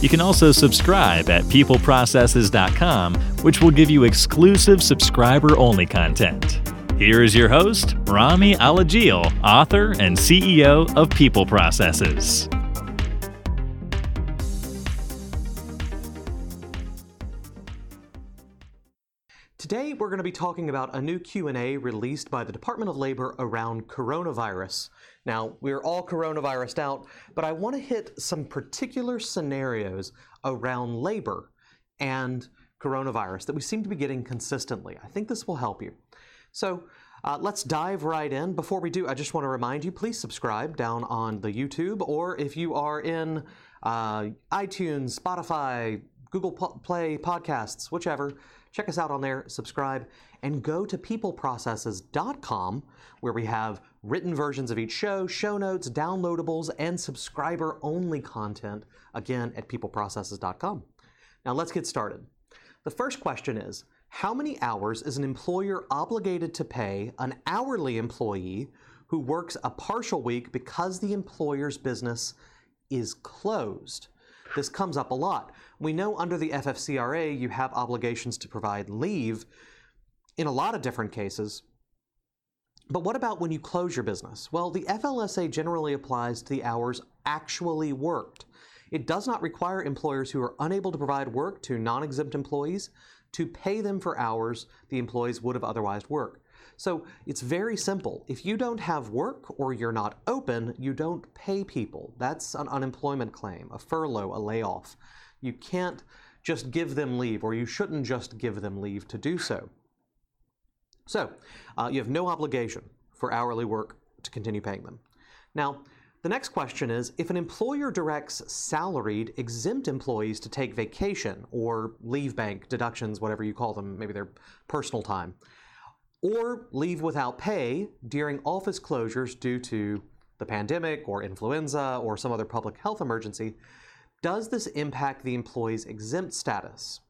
You can also subscribe at peopleprocesses.com, which will give you exclusive subscriber only content. Here is your host, Rami Alagil, author and CEO of People Processes. Today we're going to be talking about a new Q&A released by the Department of Labor around coronavirus. Now, we're all coronavirused out, but I want to hit some particular scenarios around labor and coronavirus that we seem to be getting consistently. I think this will help you. So, uh, let's dive right in. Before we do, I just want to remind you please subscribe down on the YouTube, or if you are in uh, iTunes, Spotify, Google Play Podcasts, whichever, check us out on there, subscribe, and go to peopleprocesses.com where we have written versions of each show, show notes, downloadables, and subscriber only content, again at peopleprocesses.com. Now let's get started. The first question is How many hours is an employer obligated to pay an hourly employee who works a partial week because the employer's business is closed? This comes up a lot. We know under the FFCRA you have obligations to provide leave in a lot of different cases. But what about when you close your business? Well, the FLSA generally applies to the hours actually worked. It does not require employers who are unable to provide work to non exempt employees to pay them for hours the employees would have otherwise worked. So it's very simple. If you don't have work or you're not open, you don't pay people. That's an unemployment claim, a furlough, a layoff. You can't just give them leave, or you shouldn't just give them leave to do so. So, uh, you have no obligation for hourly work to continue paying them. Now, the next question is if an employer directs salaried exempt employees to take vacation or leave bank deductions, whatever you call them, maybe their personal time, or leave without pay during office closures due to the pandemic or influenza or some other public health emergency, does this impact the employee's exempt status?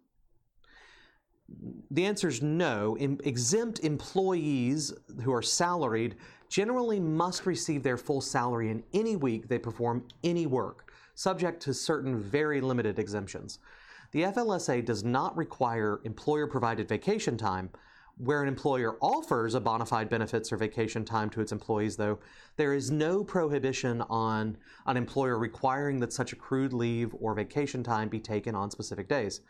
The answer is no. exempt employees who are salaried generally must receive their full salary in any week they perform any work, subject to certain very limited exemptions. The FLSA does not require employer provided vacation time. Where an employer offers a bona fide benefits or vacation time to its employees, though, there is no prohibition on an employer requiring that such accrued leave or vacation time be taken on specific days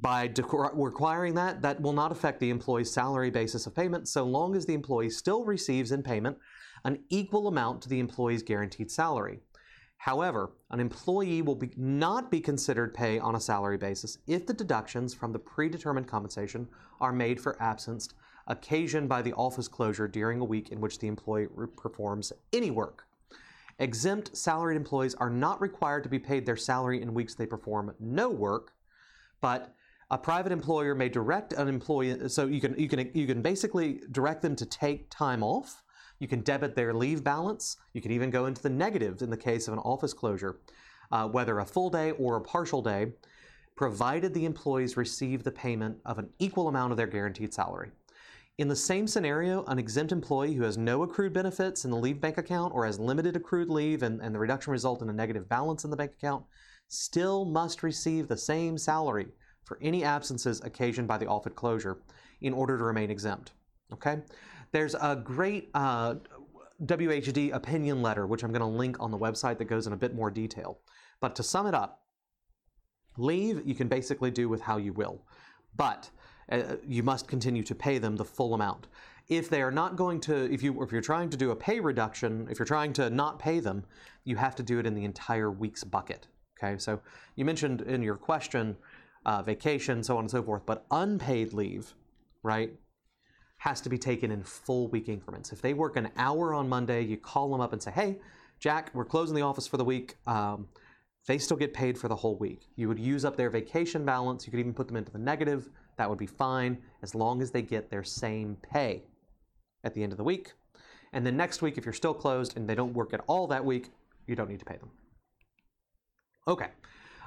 by requiring that, that will not affect the employee's salary basis of payment so long as the employee still receives in payment an equal amount to the employee's guaranteed salary. However, an employee will be, not be considered pay on a salary basis if the deductions from the predetermined compensation are made for absence occasioned by the office closure during a week in which the employee performs any work. Exempt salaried employees are not required to be paid their salary in weeks they perform no work, but a private employer may direct an employee so you can you can you can basically direct them to take time off. You can debit their leave balance. You can even go into the negatives in the case of an office closure uh, whether a full day or a partial day provided the employees receive the payment of an equal amount of their guaranteed salary. In the same scenario, an exempt employee who has no accrued benefits in the leave bank account or has limited accrued leave and, and the reduction result in a negative balance in the bank account still must receive the same salary for any absences occasioned by the office closure in order to remain exempt. Okay? There's a great uh, WHD opinion letter, which I'm going to link on the website that goes in a bit more detail. But to sum it up, leave you can basically do with how you will, but uh, you must continue to pay them the full amount. If they are not going to, if you if you're trying to do a pay reduction, if you're trying to not pay them, you have to do it in the entire week's bucket. Okay, so you mentioned in your question uh, vacation, so on and so forth. But unpaid leave, right, has to be taken in full week increments. If they work an hour on Monday, you call them up and say, hey, Jack, we're closing the office for the week. Um, they still get paid for the whole week. You would use up their vacation balance. You could even put them into the negative. That would be fine as long as they get their same pay at the end of the week. And then next week, if you're still closed and they don't work at all that week, you don't need to pay them. Okay,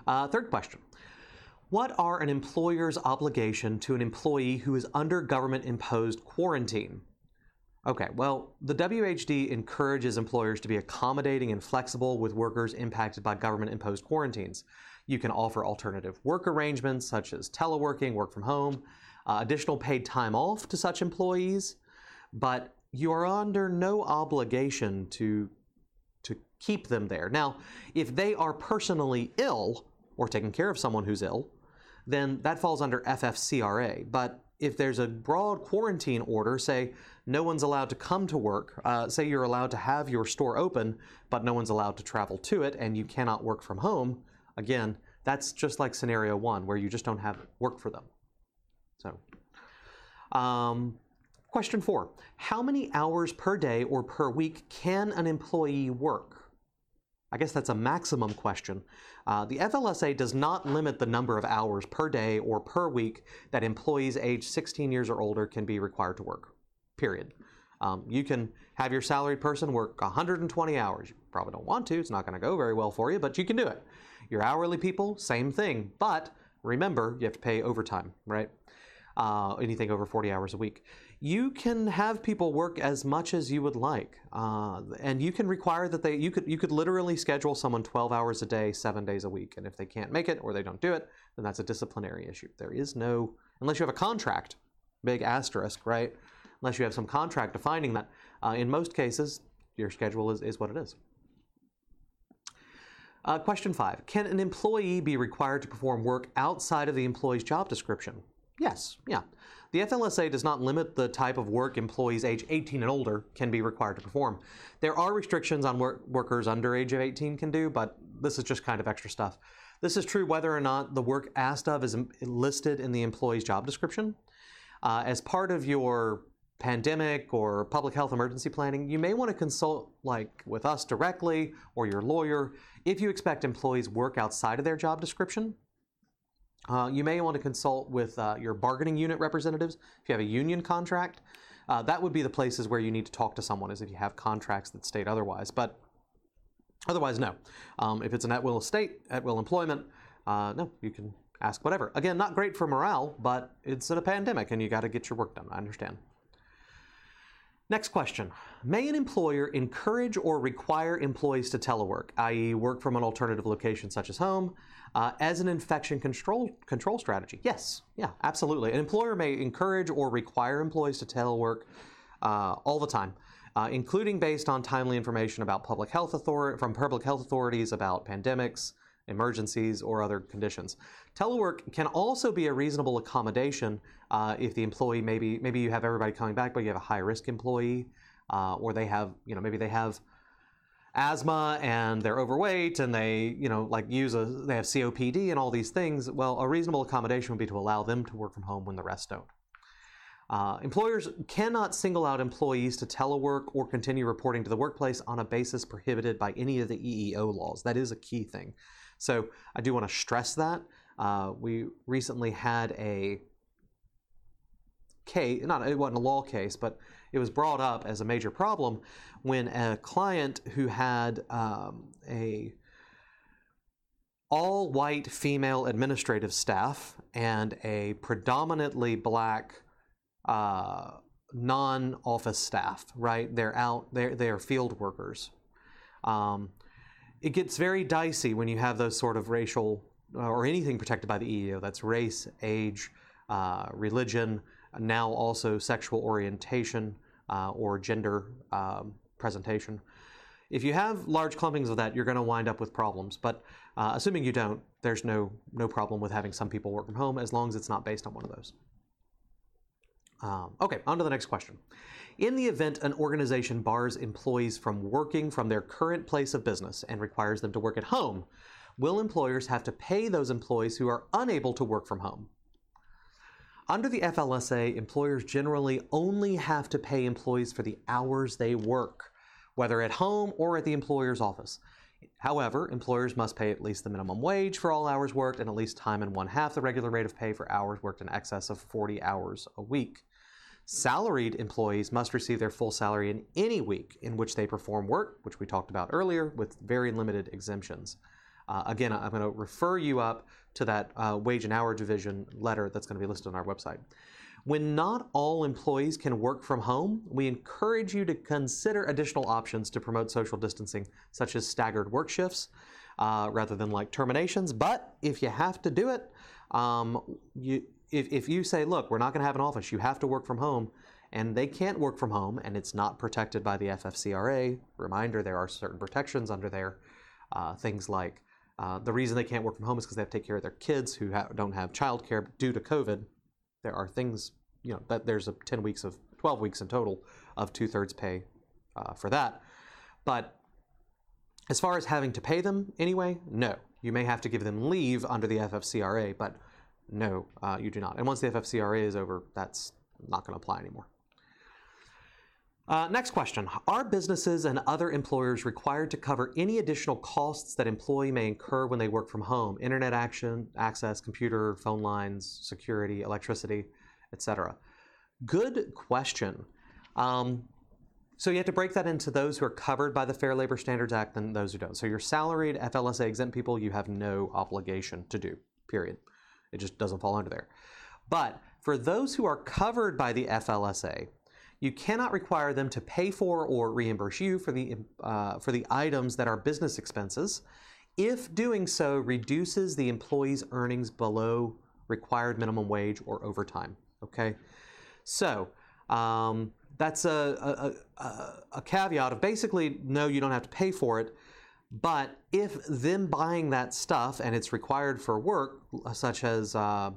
uh, third question. What are an employer's obligation to an employee who is under government imposed quarantine? Okay, well, the WHD encourages employers to be accommodating and flexible with workers impacted by government imposed quarantines. You can offer alternative work arrangements such as teleworking, work from home, uh, additional paid time off to such employees, but you are under no obligation to, to keep them there. Now, if they are personally ill or taking care of someone who's ill, then that falls under FFCRA. But if there's a broad quarantine order, say no one's allowed to come to work, uh, say you're allowed to have your store open, but no one's allowed to travel to it and you cannot work from home, again, that's just like scenario one where you just don't have work for them. So, um, question four How many hours per day or per week can an employee work? I guess that's a maximum question. Uh, the FLSA does not limit the number of hours per day or per week that employees aged 16 years or older can be required to work, period. Um, you can have your salaried person work 120 hours. You probably don't want to, it's not going to go very well for you, but you can do it. Your hourly people, same thing. But remember, you have to pay overtime, right? Uh, anything over 40 hours a week you can have people work as much as you would like, uh, and you can require that they. You could you could literally schedule someone 12 hours a day, seven days a week, and if they can't make it or they don't do it, then that's a disciplinary issue. There is no unless you have a contract, big asterisk, right? Unless you have some contract defining that. Uh, in most cases, your schedule is, is what it is. Uh, question five Can an employee be required to perform work outside of the employee's job description? Yes, yeah. The FLSA does not limit the type of work employees age 18 and older can be required to perform. There are restrictions on work workers under age of 18 can do, but this is just kind of extra stuff. This is true whether or not the work asked of is listed in the employee's job description. Uh, as part of your pandemic or public health emergency planning, you may want to consult like with us directly or your lawyer if you expect employees work outside of their job description. Uh, you may want to consult with uh, your bargaining unit representatives if you have a union contract. Uh, that would be the places where you need to talk to someone, is if you have contracts that state otherwise. But otherwise, no. Um, if it's an at will estate, at will employment, uh, no, you can ask whatever. Again, not great for morale, but it's in a pandemic and you got to get your work done. I understand. Next question. May an employer encourage or require employees to telework, i.e., work from an alternative location such as home, uh, as an infection control, control strategy? Yes, yeah, absolutely. An employer may encourage or require employees to telework uh, all the time. Uh, including based on timely information about public health from public health authorities about pandemics, emergencies, or other conditions. Telework can also be a reasonable accommodation uh, if the employee maybe maybe you have everybody coming back, but you have a high risk employee, uh, or they have you know maybe they have asthma and they're overweight and they you know like use a they have COPD and all these things. Well, a reasonable accommodation would be to allow them to work from home when the rest don't. Uh, employers cannot single out employees to telework or continue reporting to the workplace on a basis prohibited by any of the EEO laws. That is a key thing. So I do want to stress that. Uh, we recently had a case, not it wasn't a law case, but it was brought up as a major problem when a client who had um, a all white female administrative staff and a predominantly black uh, non office staff, right? They're out, they're, they're field workers. Um, it gets very dicey when you have those sort of racial uh, or anything protected by the EEO that's race, age, uh, religion, now also sexual orientation uh, or gender um, presentation. If you have large clumpings of that, you're going to wind up with problems. But uh, assuming you don't, there's no no problem with having some people work from home as long as it's not based on one of those. Um, okay, on to the next question. In the event an organization bars employees from working from their current place of business and requires them to work at home, will employers have to pay those employees who are unable to work from home? Under the FLSA, employers generally only have to pay employees for the hours they work, whether at home or at the employer's office. However, employers must pay at least the minimum wage for all hours worked and at least time and one half the regular rate of pay for hours worked in excess of 40 hours a week. Salaried employees must receive their full salary in any week in which they perform work, which we talked about earlier, with very limited exemptions. Uh, again, I'm going to refer you up to that uh, wage and hour division letter that's going to be listed on our website. When not all employees can work from home, we encourage you to consider additional options to promote social distancing, such as staggered work shifts uh, rather than like terminations. But if you have to do it, um, you, if, if you say, look, we're not going to have an office, you have to work from home, and they can't work from home and it's not protected by the FFCRA, reminder there are certain protections under there, uh, things like uh, the reason they can't work from home is because they have to take care of their kids who ha- don't have childcare due to COVID. There are things, you know, that there's a 10 weeks of 12 weeks in total of two thirds pay uh, for that. But as far as having to pay them anyway, no. You may have to give them leave under the FFCRA, but no, uh, you do not. And once the FFCRA is over, that's not going to apply anymore. Uh, next question. Are businesses and other employers required to cover any additional costs that employee may incur when they work from home? Internet action, access, computer, phone lines, security, electricity, etc. Good question. Um, so you have to break that into those who are covered by the Fair Labor Standards Act and those who don't. So your salaried FLSA exempt people, you have no obligation to do, period. It just doesn't fall under there. But for those who are covered by the FLSA, you cannot require them to pay for or reimburse you for the, uh, for the items that are business expenses if doing so reduces the employee's earnings below required minimum wage or overtime. Okay, so um, that's a, a, a, a caveat of basically no, you don't have to pay for it. But if them buying that stuff and it's required for work, such as uh,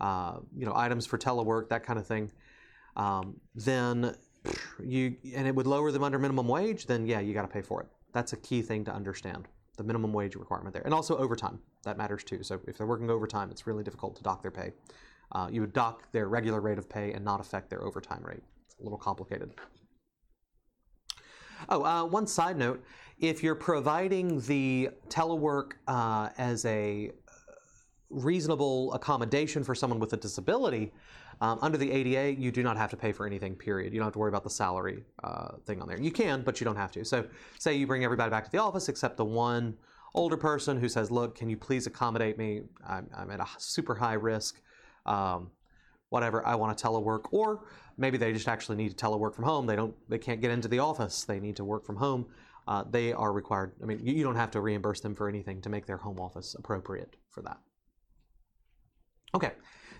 uh, you know items for telework, that kind of thing, um, then you and it would lower them under minimum wage, then yeah, you got to pay for it. That's a key thing to understand. The minimum wage requirement there, and also overtime that matters too. So if they're working overtime, it's really difficult to dock their pay. Uh, you would dock their regular rate of pay and not affect their overtime rate. It's a little complicated. Oh, uh, one side note: if you're providing the telework uh, as a reasonable accommodation for someone with a disability, um, under the ADA, you do not have to pay for anything, period. You don't have to worry about the salary uh, thing on there. You can, but you don't have to. So, say you bring everybody back to the office except the one older person who says, Look, can you please accommodate me? I'm, I'm at a super high risk. Um, whatever, I want to telework. Or maybe they just actually need to telework from home. They, don't, they can't get into the office, they need to work from home. Uh, they are required, I mean, you don't have to reimburse them for anything to make their home office appropriate for that. Okay,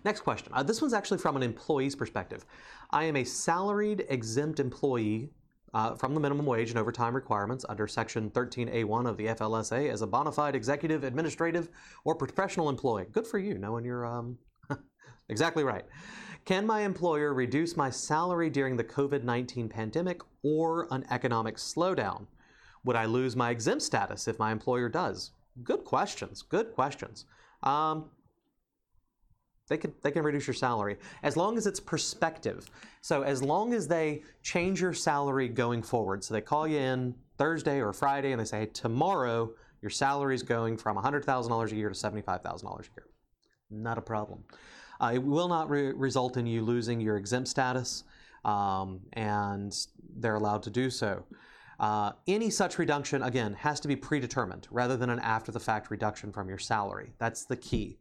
next question. Uh, this one's actually from an employee's perspective. I am a salaried exempt employee uh, from the minimum wage and overtime requirements under Section 13A1 of the FLSA as a bona fide executive, administrative, or professional employee. Good for you, knowing you're um, exactly right. Can my employer reduce my salary during the COVID 19 pandemic or an economic slowdown? Would I lose my exempt status if my employer does? Good questions. Good questions. Um, they can, they can reduce your salary as long as it's perspective. So, as long as they change your salary going forward, so they call you in Thursday or Friday and they say, hey, tomorrow your salary is going from $100,000 a year to $75,000 a year. Not a problem. Uh, it will not re- result in you losing your exempt status, um, and they're allowed to do so. Uh, any such reduction, again, has to be predetermined rather than an after the fact reduction from your salary. That's the key.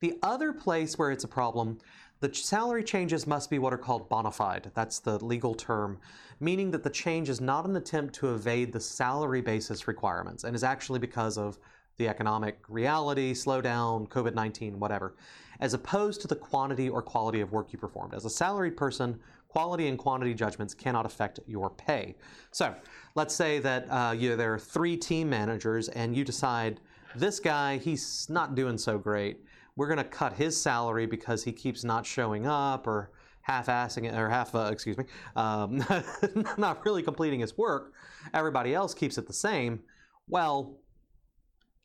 The other place where it's a problem, the salary changes must be what are called bona fide. That's the legal term, meaning that the change is not an attempt to evade the salary basis requirements and is actually because of the economic reality, slowdown, COVID 19, whatever, as opposed to the quantity or quality of work you performed. As a salaried person, quality and quantity judgments cannot affect your pay. So let's say that uh, you, there are three team managers and you decide this guy, he's not doing so great we're going to cut his salary because he keeps not showing up or half-assing it or half, uh, excuse me, um, not really completing his work. Everybody else keeps it the same. Well,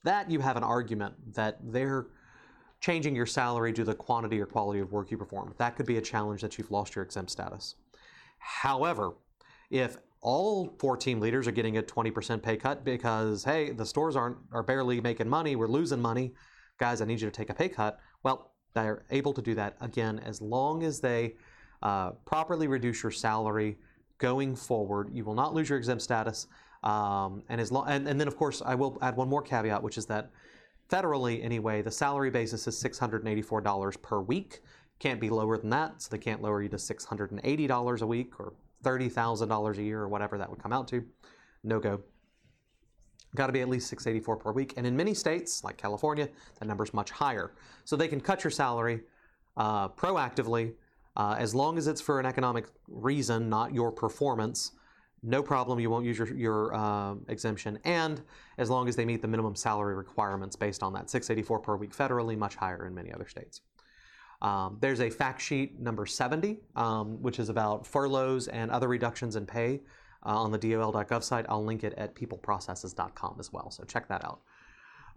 that you have an argument that they're changing your salary due to the quantity or quality of work you perform. That could be a challenge that you've lost your exempt status. However, if all four team leaders are getting a 20% pay cut because hey, the stores aren't are barely making money, we're losing money. Guys, I need you to take a pay cut. Well, they're able to do that again as long as they uh, properly reduce your salary going forward. You will not lose your exempt status. Um, and as and, and then of course I will add one more caveat, which is that federally anyway, the salary basis is $684 per week. Can't be lower than that, so they can't lower you to $680 a week or $30,000 a year or whatever that would come out to. No go. Got to be at least 684 per week. And in many states, like California, that number is much higher. So they can cut your salary uh, proactively uh, as long as it's for an economic reason, not your performance. No problem, you won't use your, your uh, exemption. And as long as they meet the minimum salary requirements based on that 684 per week federally, much higher in many other states. Um, there's a fact sheet number 70, um, which is about furloughs and other reductions in pay on the DOL.gov site. I'll link it at peopleprocesses.com as well, so check that out.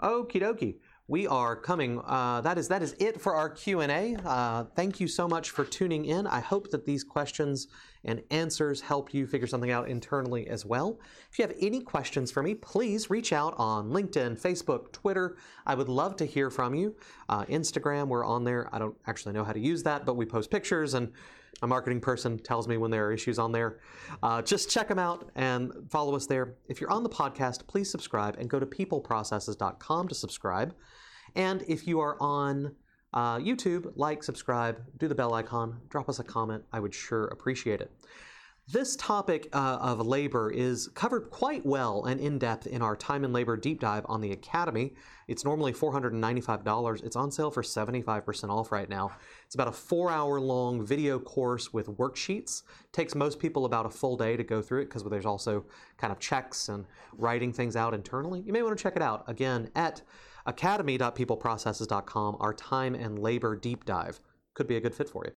Okie dokie we are coming. Uh, that is that is it for our Q and A. Uh, thank you so much for tuning in. I hope that these questions and answers help you figure something out internally as well. If you have any questions for me, please reach out on LinkedIn, Facebook, Twitter. I would love to hear from you. Uh, Instagram, we're on there. I don't actually know how to use that, but we post pictures and a marketing person tells me when there are issues on there. Uh, just check them out and follow us there. If you're on the podcast, please subscribe and go to peopleprocesses.com to subscribe. And if you are on uh, YouTube, like, subscribe, do the bell icon, drop us a comment. I would sure appreciate it. This topic uh, of labor is covered quite well and in depth in our time and labor deep dive on the Academy. It's normally $495. It's on sale for 75% off right now. It's about a four hour long video course with worksheets. takes most people about a full day to go through it because there's also kind of checks and writing things out internally. You may want to check it out again at academy.peopleprocesses.com, our time and labor deep dive. Could be a good fit for you.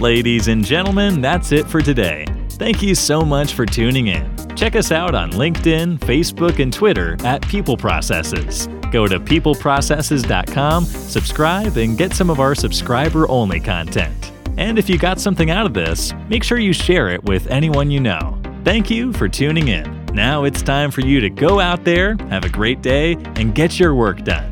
Ladies and gentlemen, that's it for today. Thank you so much for tuning in. Check us out on LinkedIn, Facebook, and Twitter at People Processes. Go to peopleprocesses.com, subscribe, and get some of our subscriber only content. And if you got something out of this, make sure you share it with anyone you know. Thank you for tuning in. Now it's time for you to go out there, have a great day, and get your work done.